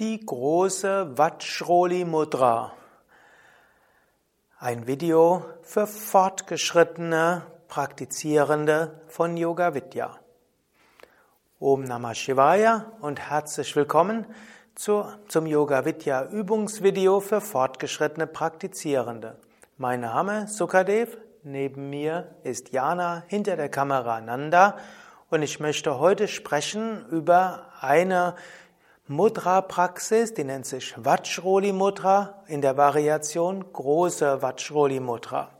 Die große Vajroli Mudra. Ein Video für fortgeschrittene Praktizierende von Yoga Vidya. Om Namah Shivaya und herzlich willkommen zu, zum Yoga Vidya Übungsvideo für fortgeschrittene Praktizierende. Mein Name Sukadev, neben mir ist Jana, hinter der Kamera Nanda und ich möchte heute sprechen über eine Mudra-Praxis, die nennt sich Vajroli Mudra in der Variation große Vajroli Mudra.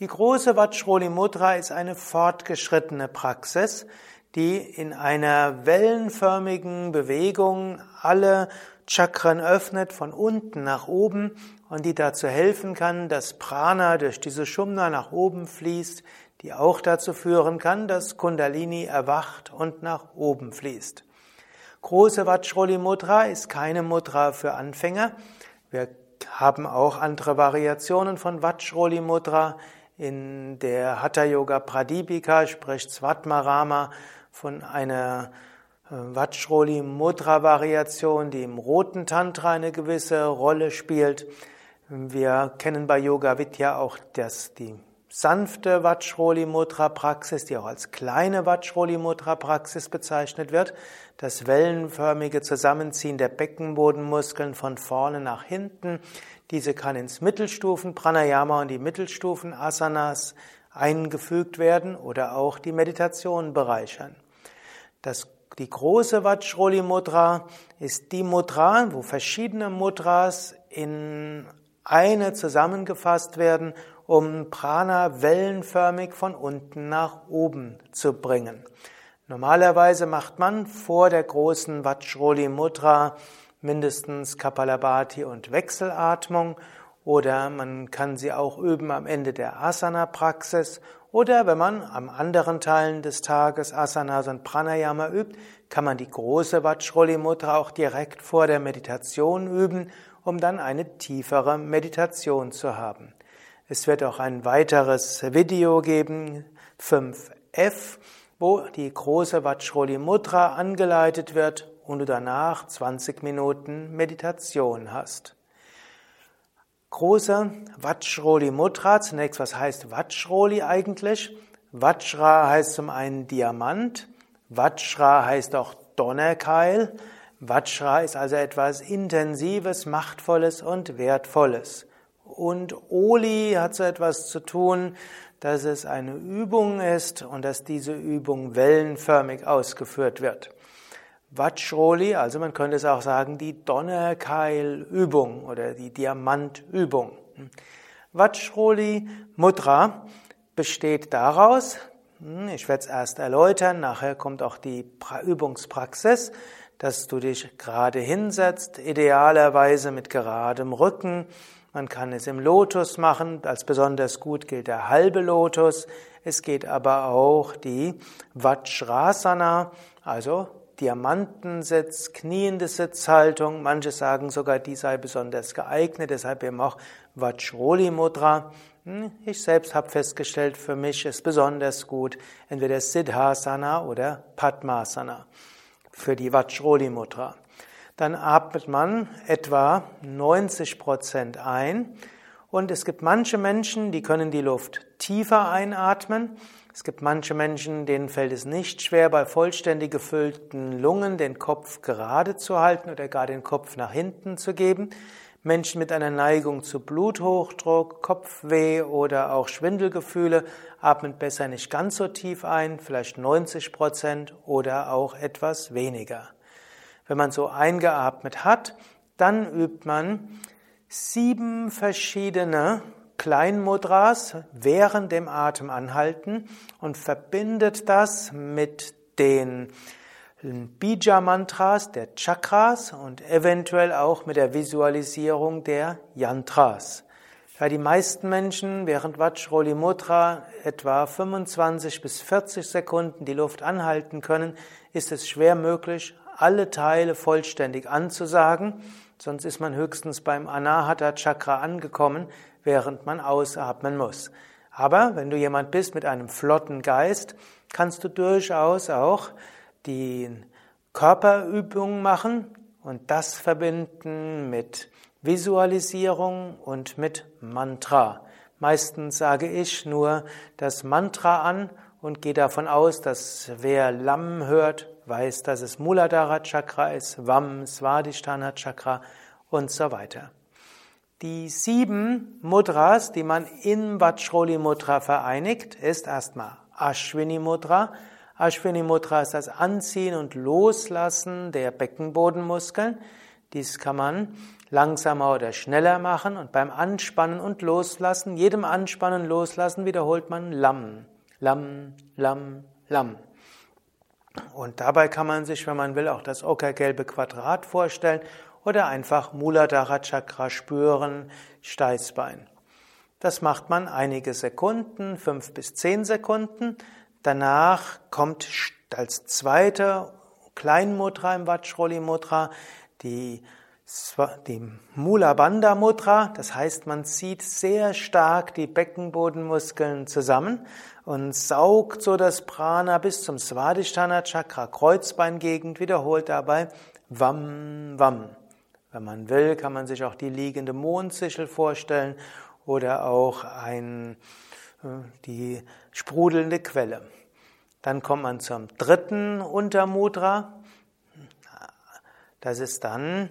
Die große Vajroli Mudra ist eine fortgeschrittene Praxis, die in einer wellenförmigen Bewegung alle Chakren öffnet von unten nach oben und die dazu helfen kann, dass Prana durch diese Shumna nach oben fließt, die auch dazu führen kann, dass Kundalini erwacht und nach oben fließt. Große Vajroli Mudra ist keine Mudra für Anfänger. Wir haben auch andere Variationen von Vajroli Mudra. In der Hatha Yoga Pradipika spricht Svatmarama von einer äh, Vajroli Mudra Variation, die im roten Tantra eine gewisse Rolle spielt. Wir kennen bei Yoga Vidya auch das, die sanfte Vajroli Mudra Praxis, die auch als kleine Vajroli Mudra Praxis bezeichnet wird, das wellenförmige Zusammenziehen der Beckenbodenmuskeln von vorne nach hinten. Diese kann ins Mittelstufen Pranayama und die Mittelstufen Asanas eingefügt werden oder auch die Meditation bereichern. Das, die große Vajroli Mudra ist die Mudra, wo verschiedene Mudras in eine zusammengefasst werden um Prana wellenförmig von unten nach oben zu bringen. Normalerweise macht man vor der großen Vajroli Mudra mindestens Kapalabhati und Wechselatmung oder man kann sie auch üben am Ende der Asana-Praxis oder wenn man am anderen Teilen des Tages Asanas und Pranayama übt, kann man die große Vajroli Mudra auch direkt vor der Meditation üben, um dann eine tiefere Meditation zu haben. Es wird auch ein weiteres Video geben, 5F, wo die große Vajroli Mudra angeleitet wird und du danach 20 Minuten Meditation hast. Große Vajroli Mudra, zunächst was heißt Vajroli eigentlich? Vajra heißt zum einen Diamant, Vajra heißt auch Donnerkeil, Vajra ist also etwas Intensives, Machtvolles und Wertvolles. Und Oli hat so etwas zu tun, dass es eine Übung ist und dass diese Übung wellenförmig ausgeführt wird. Vajroli, also man könnte es auch sagen, die Donnerkeilübung oder die Diamantübung. Vajroli Mudra besteht daraus, hm, ich werde es erst erläutern, nachher kommt auch die Übungspraxis, dass du dich gerade hinsetzt, idealerweise mit geradem Rücken, man kann es im Lotus machen, als besonders gut gilt der halbe Lotus. Es geht aber auch die Vajrasana, also Diamantensitz, kniende Sitzhaltung. Manche sagen sogar, die sei besonders geeignet, deshalb eben auch Vajroli Mudra. Hm, ich selbst habe festgestellt, für mich ist besonders gut entweder Siddhasana oder Padmasana für die Vajroli Mudra dann atmet man etwa 90 Prozent ein. Und es gibt manche Menschen, die können die Luft tiefer einatmen. Es gibt manche Menschen, denen fällt es nicht schwer, bei vollständig gefüllten Lungen den Kopf gerade zu halten oder gar den Kopf nach hinten zu geben. Menschen mit einer Neigung zu Bluthochdruck, Kopfweh oder auch Schwindelgefühle atmen besser nicht ganz so tief ein, vielleicht 90 Prozent oder auch etwas weniger. Wenn man so eingeatmet hat, dann übt man sieben verschiedene Kleinmudras während dem Atem anhalten und verbindet das mit den Bija-Mantras der Chakras und eventuell auch mit der Visualisierung der Yantras. Da die meisten Menschen während Vajroli Mudra etwa 25 bis 40 Sekunden die Luft anhalten können, ist es schwer möglich, alle Teile vollständig anzusagen, sonst ist man höchstens beim Anahata Chakra angekommen, während man ausatmen muss. Aber wenn du jemand bist mit einem flotten Geist, kannst du durchaus auch die Körperübungen machen und das verbinden mit Visualisierung und mit Mantra. Meistens sage ich nur das Mantra an und gehe davon aus, dass wer Lam hört, weiß, dass es Muladhara Chakra ist, Vam, Svadhisthana Chakra und so weiter. Die sieben Mudras, die man in Vajroli Mudra vereinigt, ist erstmal Ashwini Mudra. Ashwini Mudra ist das Anziehen und Loslassen der Beckenbodenmuskeln. Dies kann man langsamer oder schneller machen und beim Anspannen und Loslassen, jedem Anspannen und Loslassen wiederholt man Lam, Lam, Lam, Lam. Und dabei kann man sich, wenn man will, auch das ockergelbe Quadrat vorstellen oder einfach Muladhara Chakra spüren, Steißbein. Das macht man einige Sekunden, fünf bis zehn Sekunden. Danach kommt als zweite Kleinmudra im Vajroli Mudra die die Mula Bandha Mudra, das heißt, man zieht sehr stark die Beckenbodenmuskeln zusammen und saugt so das Prana bis zum Svadhisthana Chakra, Kreuzbeingegend, wiederholt dabei Vam Vam. Wenn man will, kann man sich auch die liegende Mondsichel vorstellen oder auch ein, äh, die sprudelnde Quelle. Dann kommt man zum dritten Untermudra. Das ist dann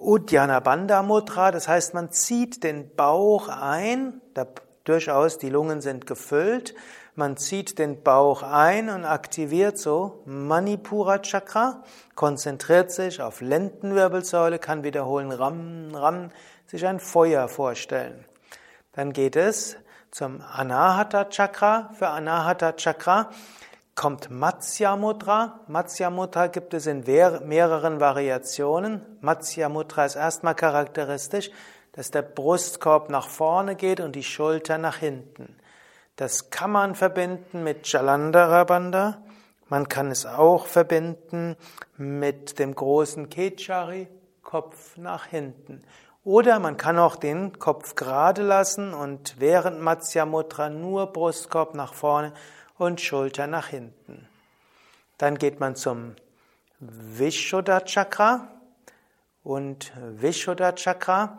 Uddiyana Bandha Mudra, das heißt, man zieht den Bauch ein, da durchaus die Lungen sind gefüllt, man zieht den Bauch ein und aktiviert so Manipura Chakra, konzentriert sich auf Lendenwirbelsäule, kann wiederholen Ram, Ram, sich ein Feuer vorstellen. Dann geht es zum Anahata Chakra. Für Anahata Chakra kommt Matsya Mudra. Matsya Mudra gibt es in mehreren Variationen. Matsya Mudra ist erstmal charakteristisch, dass der Brustkorb nach vorne geht und die Schulter nach hinten. Das kann man verbinden mit Jalandhara Bandha. Man kann es auch verbinden mit dem großen Kechari, Kopf nach hinten. Oder man kann auch den Kopf gerade lassen und während Matsya Mudra nur Brustkorb nach vorne und Schulter nach hinten. Dann geht man zum Vishuddha Chakra und Vishuddha Chakra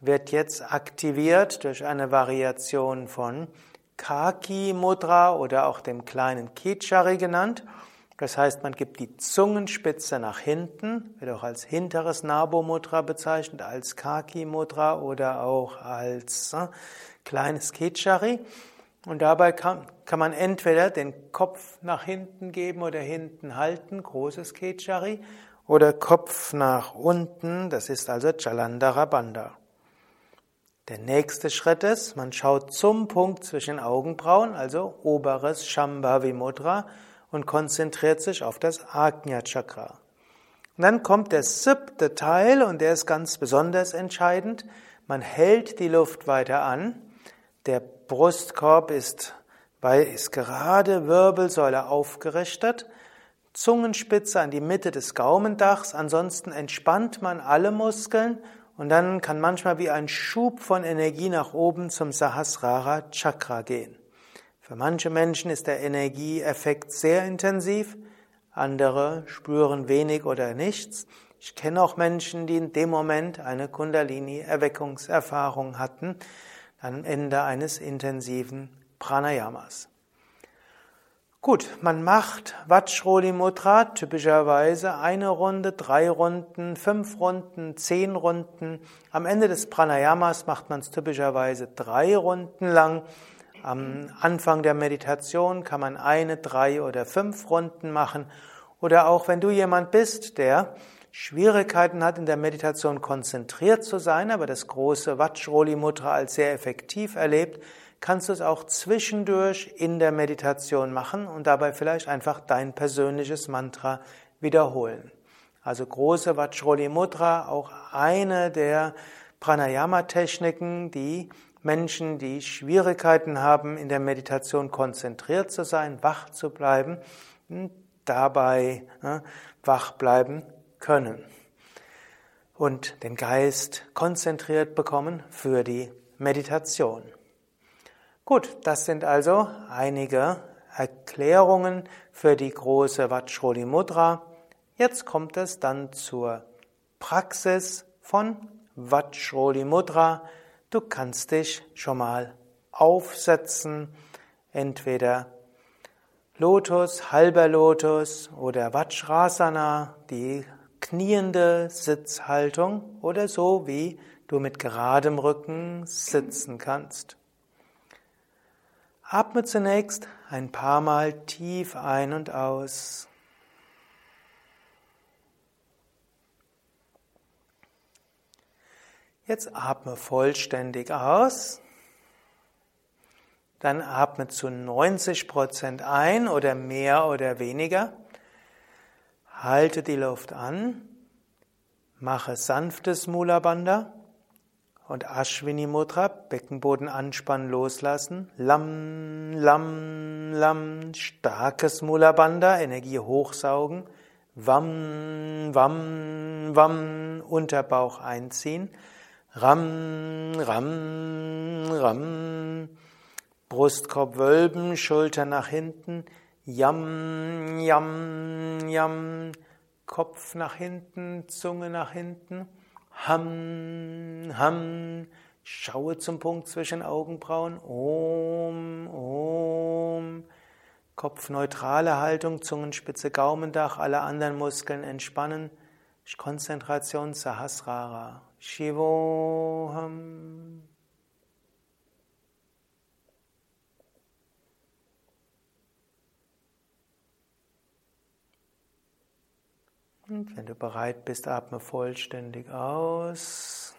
wird jetzt aktiviert durch eine Variation von Kaki Mudra oder auch dem kleinen Kichari genannt. Das heißt, man gibt die Zungenspitze nach hinten, wird auch als hinteres Nabo Mudra bezeichnet, als Kaki Mudra oder auch als äh, kleines Kichari. Und dabei kann, kann man entweder den Kopf nach hinten geben oder hinten halten, großes Kechari, oder Kopf nach unten, das ist also Jalandhara Bandha. Der nächste Schritt ist, man schaut zum Punkt zwischen Augenbrauen, also oberes Shambhavi Mudra, und konzentriert sich auf das Ajna Chakra. Und dann kommt der siebte Teil, und der ist ganz besonders entscheidend. Man hält die Luft weiter an, der Brustkorb ist, ist gerade, Wirbelsäule aufgerichtet, Zungenspitze an die Mitte des Gaumendachs, ansonsten entspannt man alle Muskeln und dann kann manchmal wie ein Schub von Energie nach oben zum Sahasrara Chakra gehen. Für manche Menschen ist der Energieeffekt sehr intensiv, andere spüren wenig oder nichts. Ich kenne auch Menschen, die in dem Moment eine Kundalini-Erweckungserfahrung hatten am Ende eines intensiven Pranayamas. Gut, man macht Vajroli Mudra typischerweise eine Runde, drei Runden, fünf Runden, zehn Runden. Am Ende des Pranayamas macht man es typischerweise drei Runden lang. Am Anfang der Meditation kann man eine, drei oder fünf Runden machen. Oder auch wenn du jemand bist, der Schwierigkeiten hat, in der Meditation konzentriert zu sein, aber das große Vajroli Mudra als sehr effektiv erlebt, kannst du es auch zwischendurch in der Meditation machen und dabei vielleicht einfach dein persönliches Mantra wiederholen. Also große Vajroli Mudra, auch eine der Pranayama-Techniken, die Menschen, die Schwierigkeiten haben, in der Meditation konzentriert zu sein, wach zu bleiben, dabei ne, wach bleiben können und den Geist konzentriert bekommen für die Meditation. Gut, das sind also einige Erklärungen für die große Vajroli Mudra. Jetzt kommt es dann zur Praxis von Vajroli Mudra. Du kannst dich schon mal aufsetzen, entweder Lotus, halber Lotus oder Vajrasana, die kniende Sitzhaltung oder so wie du mit geradem Rücken sitzen kannst. Atme zunächst ein paar Mal tief ein und aus. Jetzt atme vollständig aus. Dann atme zu 90 Prozent ein oder mehr oder weniger. Halte die Luft an. Mache sanftes Mula Bandha und Ashwini Mudra, Beckenboden anspannen, loslassen. Lam, lam, lam, starkes Mula Bandha, Energie hochsaugen. Wam, wam, wam, Unterbauch einziehen. Ram, ram, ram. Brustkorb wölben, Schulter nach hinten. Yam, yam, yam. Kopf nach hinten, Zunge nach hinten. Ham, Ham, schaue zum Punkt zwischen Augenbrauen. Om, Om. Kopfneutrale Haltung, Zungenspitze, Gaumendach, alle anderen Muskeln entspannen. Konzentration Sahasrara. Shivoham. Und wenn du bereit bist, atme vollständig aus.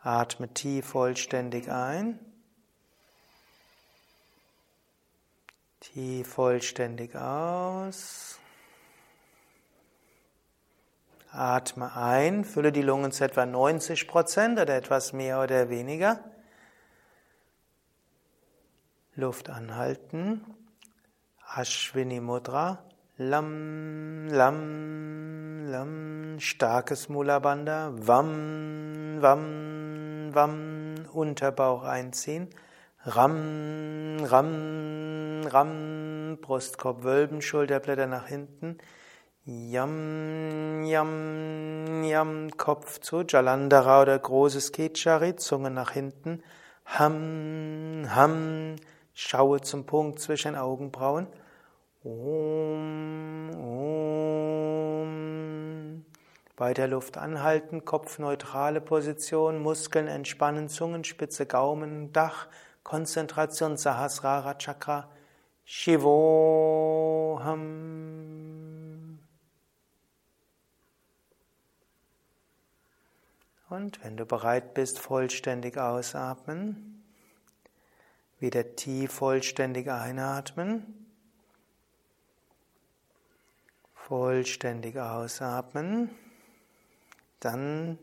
Atme tief vollständig ein. Tief vollständig aus. Atme ein, fülle die Lungen zu etwa 90 Prozent oder etwas mehr oder weniger. Luft anhalten. Ashwini Mudra. Lam, Lam, Lam, starkes Mula Bandha, Wam, Wam, Wam, Unterbauch einziehen, Ram, Ram, Ram, Brustkorb wölben, Schulterblätter nach hinten, Yam, Yam, Yam, Kopf zu, Jalandhara oder großes Kechari, Zunge nach hinten, Ham, Ham, schaue zum Punkt zwischen Augenbrauen, Om, Om. Weiter Luft anhalten, kopfneutrale Position, Muskeln entspannen, Zungenspitze, Gaumen, Dach, Konzentration, Sahasrara Chakra, Shivoham. Und wenn du bereit bist, vollständig ausatmen, wieder tief vollständig einatmen. Vollständig ausatmen. Dann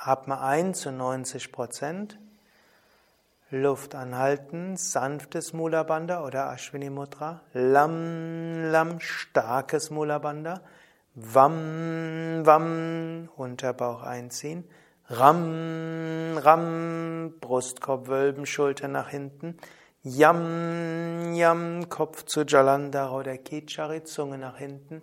atme ein zu 90 Prozent. Luft anhalten, sanftes Mula Bandha oder Ashwini Mudra. Lam, Lam, starkes Mula Bandha. Vam, Vam, Unterbauch einziehen. Ram, Ram, Brustkorb wölben, Schulter nach hinten. Yam, Yam, Kopf zu Jalandhara oder Kechari, Zunge nach hinten.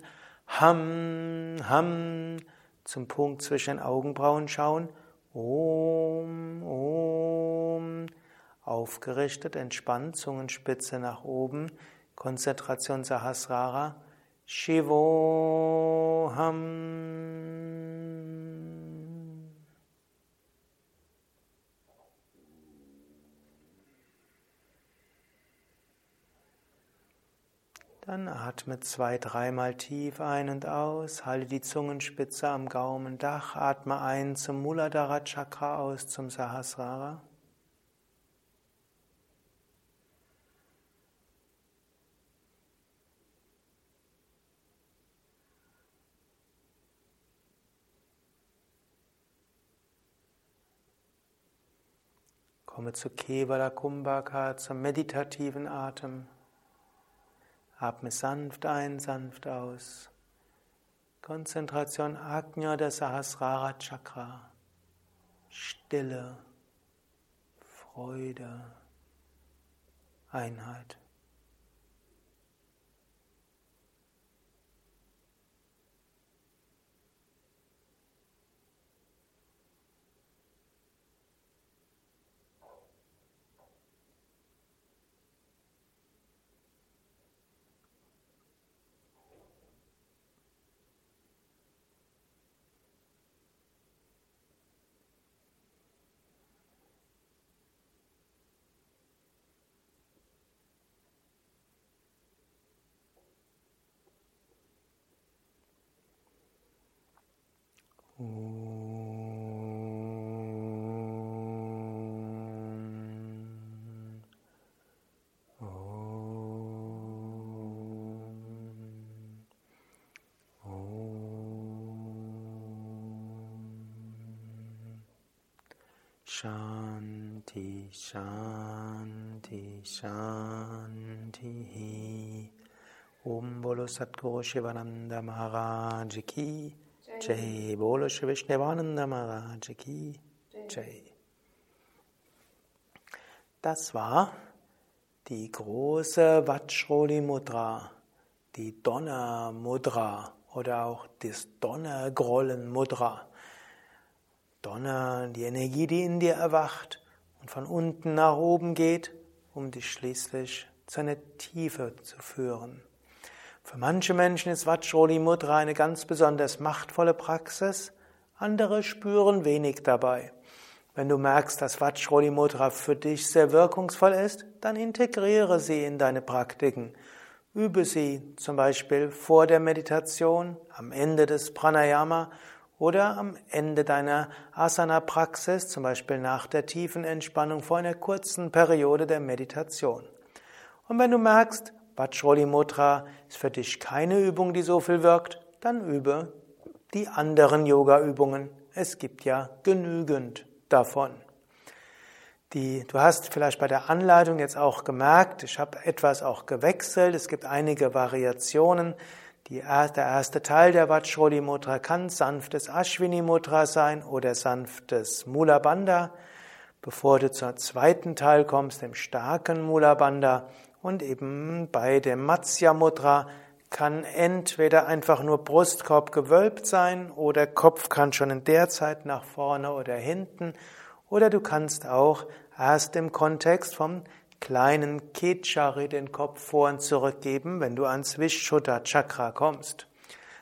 Ham, Ham, zum Punkt zwischen Augenbrauen schauen. Om, Om, aufgerichtet, entspannt, Zungenspitze nach oben, Konzentration Sahasrara. Shivoham. Dann atme zwei, dreimal tief ein und aus, halte die Zungenspitze am Gaumendach, atme ein zum Muladhara Chakra aus zum Sahasrara. Komme zu Kevala Kumbhaka, zum meditativen Atem. Atme sanft ein, sanft aus. Konzentration Ajna der Sahasrara Chakra. Stille, Freude, Einheit. Shanti, Shanti, Shanti. Om Bolo Satguru Shivananda Maharaj Ki Jai. Bolo Shri Vishnevananda Maharaj Ki Jai. Das war die große Vajroli Mudra, die Donner Mudra oder auch das Donnergrollen Mudra. Donner, die Energie, die in dir erwacht und von unten nach oben geht, um dich schließlich zu einer Tiefe zu führen. Für manche Menschen ist Vajroli Mudra eine ganz besonders machtvolle Praxis, andere spüren wenig dabei. Wenn du merkst, dass Vajroli Mudra für dich sehr wirkungsvoll ist, dann integriere sie in deine Praktiken. Übe sie zum Beispiel vor der Meditation, am Ende des Pranayama oder am Ende deiner Asana-Praxis, zum Beispiel nach der tiefen Entspannung vor einer kurzen Periode der Meditation. Und wenn du merkst, Vajroli Mudra ist für dich keine Übung, die so viel wirkt, dann übe die anderen Yoga-Übungen. Es gibt ja genügend davon. Die, du hast vielleicht bei der Anleitung jetzt auch gemerkt, ich habe etwas auch gewechselt. Es gibt einige Variationen. Die, der erste Teil der Vajroli Mudra kann sanftes Ashwini Mudra sein oder sanftes Mula Bandha. Bevor du zum zweiten Teil kommst, dem starken Mula Bandha und eben bei dem Matsya Mudra kann entweder einfach nur Brustkorb gewölbt sein oder Kopf kann schon in der Zeit nach vorne oder hinten oder du kannst auch erst im Kontext vom kleinen Ketchari den Kopf vor und zurück geben, wenn du ans Vishuddha Chakra kommst.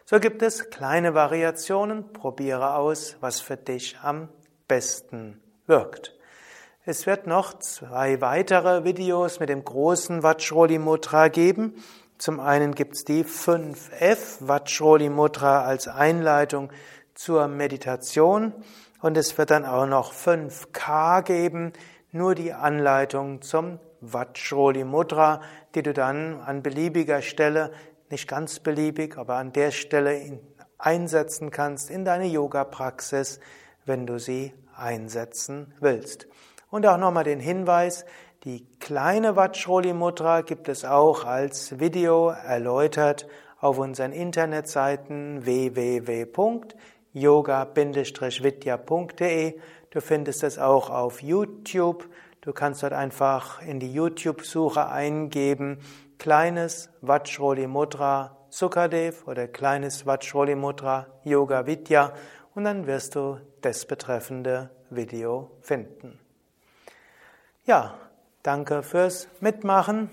So gibt es kleine Variationen. Probiere aus, was für dich am besten wirkt. Es wird noch zwei weitere Videos mit dem großen Vajroli Mudra geben. Zum einen gibt's die 5F Vajroli Mudra als Einleitung zur Meditation und es wird dann auch noch 5K geben, nur die Anleitung zum Vajroli Mudra, die du dann an beliebiger Stelle, nicht ganz beliebig, aber an der Stelle einsetzen kannst in deine Yoga-Praxis, wenn du sie einsetzen willst. Und auch nochmal den Hinweis, die kleine Vajroli Mudra gibt es auch als Video erläutert auf unseren Internetseiten www.yoga-vidya.de. Du findest es auch auf YouTube Du kannst dort einfach in die YouTube-Suche eingeben, kleines Vajroli Mudra Sukadev oder kleines Vajroli Mudra Yoga Vidya und dann wirst du das betreffende Video finden. Ja, danke fürs Mitmachen.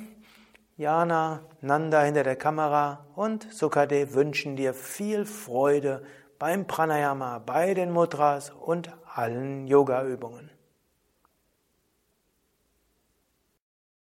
Jana, Nanda hinter der Kamera und Sukadev wünschen dir viel Freude beim Pranayama, bei den Mudras und allen Yoga-Übungen.